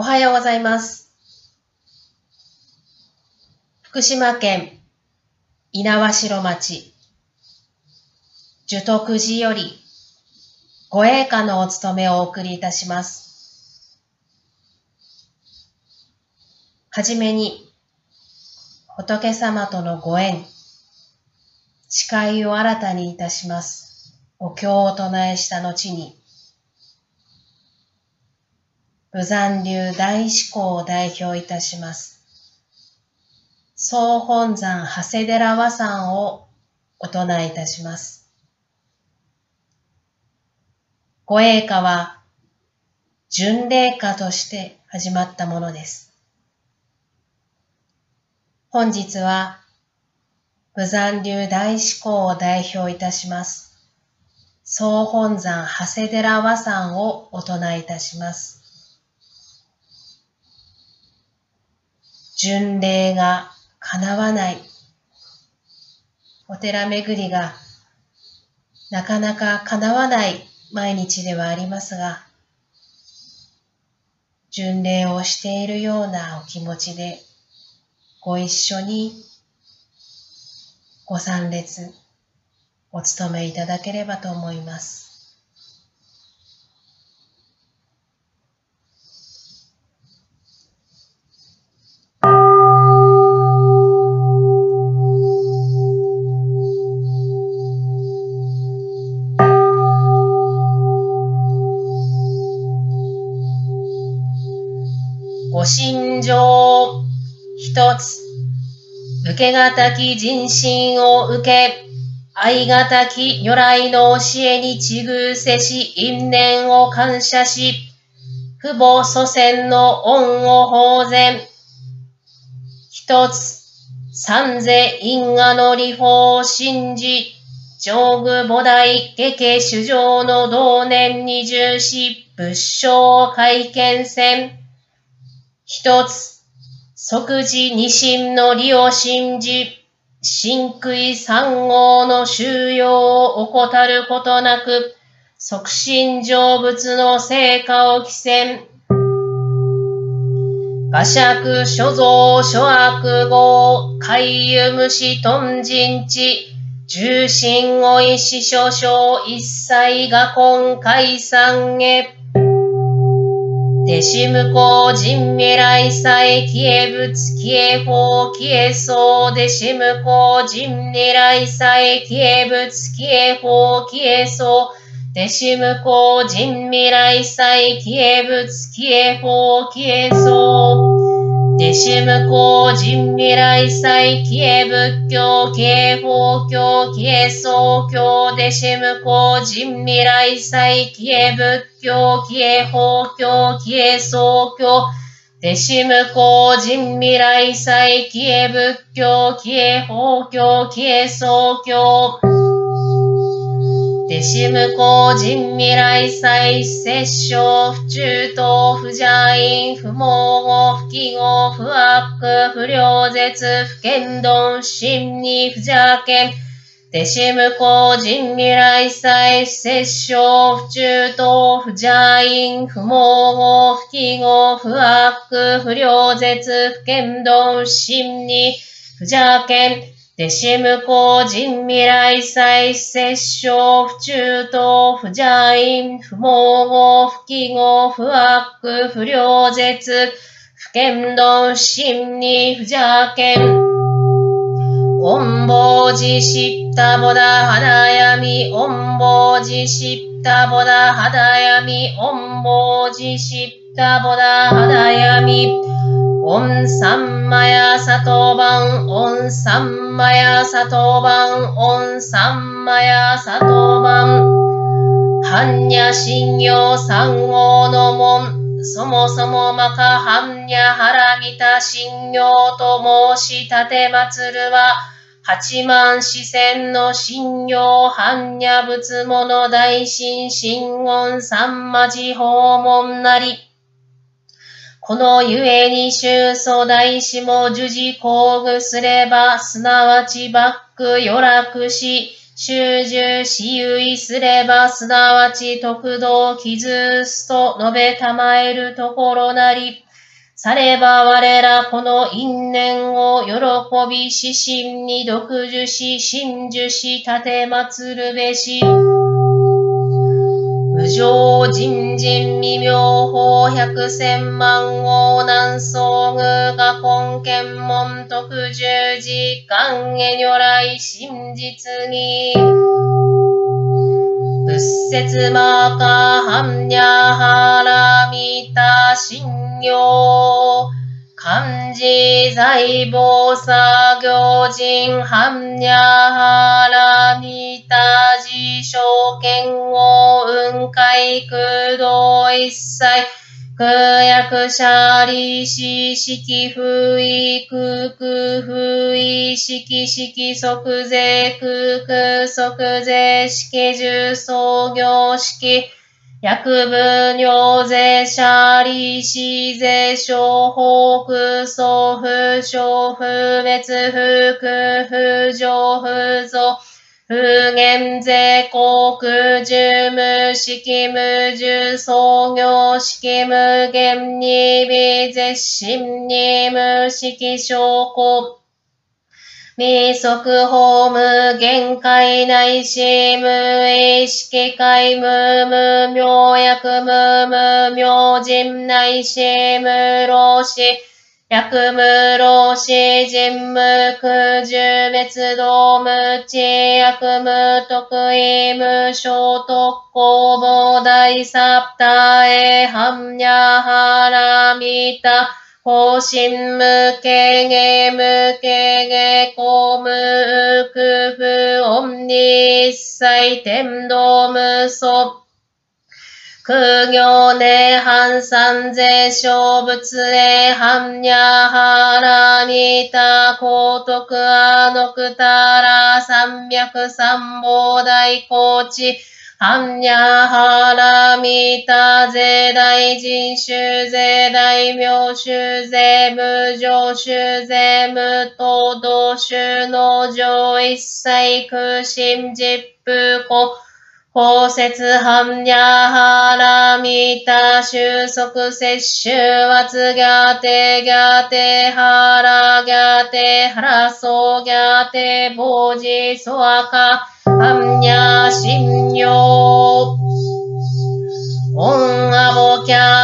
おはようございます。福島県猪苗代町樹徳寺よりご栄華のお務めをお送りいたします。はじめに仏様とのご縁、誓いを新たにいたします。お経を唱えした後に、武山流大志向を代表いたします。総本山長谷寺和山をお唱えいたします。ご栄華は巡礼歌として始まったものです。本日は武山流大志向を代表いたします。総本山長谷寺和山をお唱えいたします。巡礼が叶わない。お寺巡りがなかなか叶わない毎日ではありますが、巡礼をしているようなお気持ちでご一緒にご参列お務めいただければと思います。心情一つ、受けがたき人心を受け、愛がたき如来の教えにちぐせし因縁を感謝し、父母祖先の恩を法然。一つ、三世因果の理法を信じ、上具菩提下家主上の同年に重視、仏性会見せん。一つ、即時二心の理を信じ、真悔三号の収容を怠ることなく、即身成仏の成果を起せん。画尺所蔵諸悪号、海遊虫頓人地、重心を意志少々一切が今解散へ。弟子無効人未来祭消え仏消え法消えそう弟子無効人未来祭消え仏消え法消えそう弟子無効人未来祭消え仏消え法消えそう。弟子無効人未来祭消え仏教消え法教消えそう教弟子無効人未来祭消え仏教消え法教消えそう教弟子無効人未来祭消え仏教消え法教消えそう教。弟子無効人未来祭摂生不中等不邪因不毛語不記号不悪不良絶不剣道心に不邪剣弟子無効人未来祭摂生不中等不邪因不毛語不記号不悪不良絶不剣道心に不邪剣弟子無効人未来祭摂生不中等不邪因不毛語不記号不悪不良絶不剣道心に不邪剣恩坊寺知ったボダ肌闇恩坊寺知ったボダ肌闇恩坊寺知ったボダ肌闇オンサンマヤサトバン、オンサンマヤサトバン、オンサンマヤサトバン。般若心経三号の門、そもそもマカ般若腹見た心経と申し立て祭るは、八万四千の心経般若仏物大神神言三魔寺訪問なり。このゆえに宗祖大師も樹事工具すれば、すなわちバック余楽し、修従私有すれば、すなわち特道傷すと述べたまえるところなり、されば我らこの因縁を喜び死神に独樹し、真樹し、立て祀るべし。上人人未妙法百千万王南宋具が根検門特十時間へ如来真実に。仏説マーカーハンニャハラミタ信用漢字財宝作業人般若波羅蜜多事証券を雲海空洞一切空薬者利子式不意空空不意式式即税空空即税式重創業式薬部尿税者利子税小北祖父小不別不空不上不増不減税国事務式無重創業式無限に微絶心に無式証拠未速法無限界内し無意識界無無明薬無無明人内し無老死薬無老死人無空十別道無知薬無得意無小特攻防大サプタエハンニャハラミタ。方針無形芸無形芸公無空不音に一切天道無素。空行年半三税小仏へ般若波羅蜜多高徳あのくたら三脈三宝大高知般若波羅蜜多税大人衆税大名衆税無常衆税無東道衆の上一切空心実風古法説般若波羅蜜多収束摂取圧ギャテギャテハラギャテハラソギャテボジソアカ般若心経オンアボキャ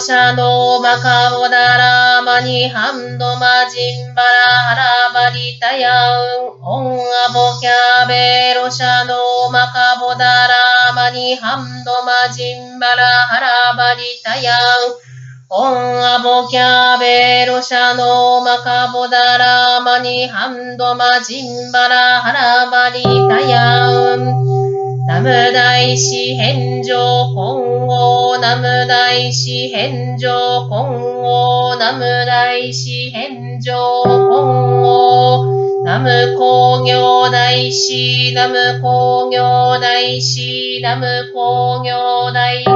シャドマカボダラマニハンドマジンバラハラバリタヤウ。ンオンアボキャベロシャドマカボダラマニハンドマジンバラハラバリタヤウ。ンオンアボキャベロシャノマカボダラマニハンドマジンバラハラバリタヤウンナム大師返上今後、ナム大師返上今後、ナム大師返上今後、ナム工業大師、ナム工業大師、ナム工業大師、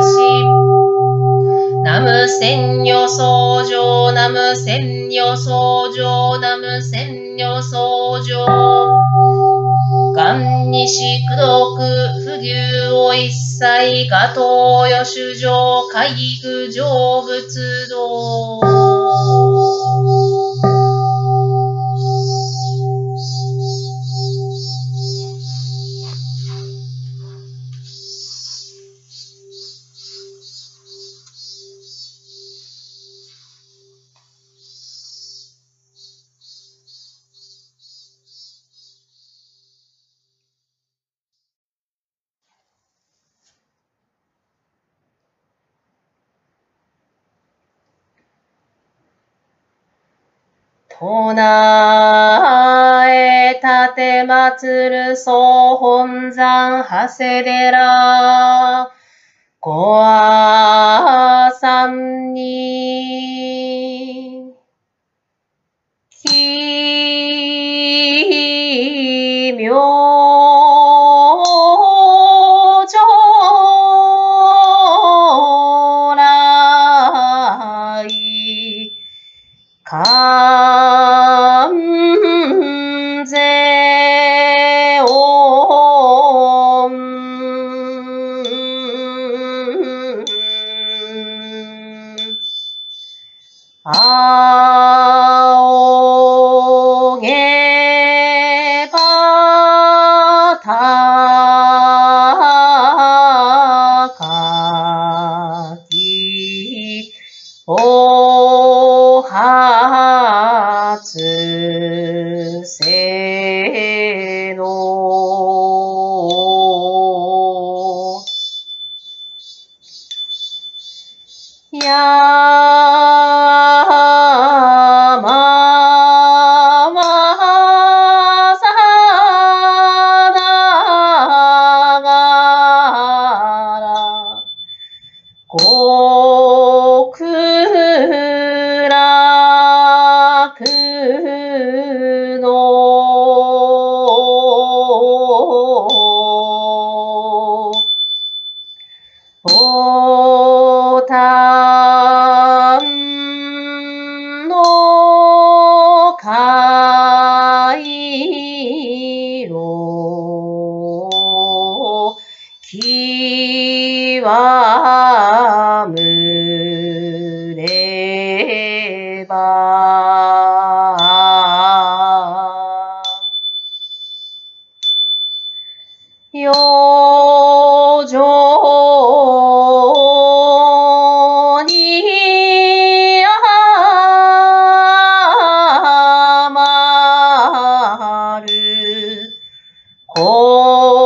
ナム千女相乗、ナム千女相乗、ナム千女万にしくどく不牛を一切が東予主上海具成仏道。唱え立て祭る総本山長谷寺ごあさんに。奇を極む。Oh.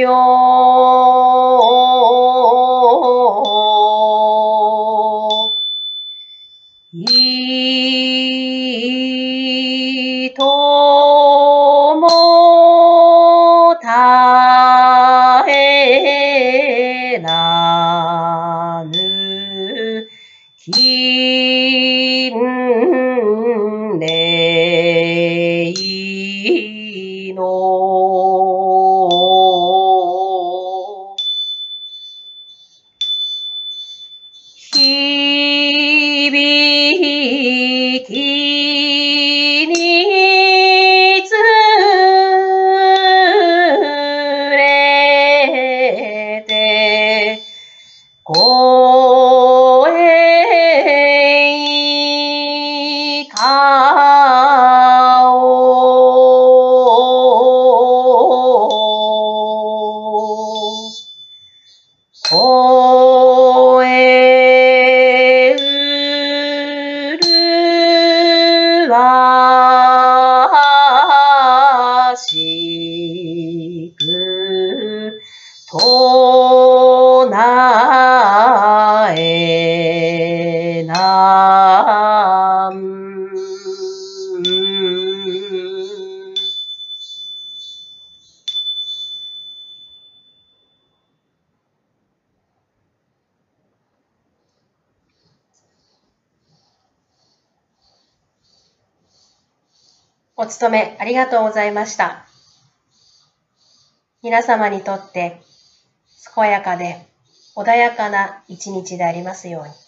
哟.お務めありがとうございました。皆様にとって健やかで穏やかな一日でありますように。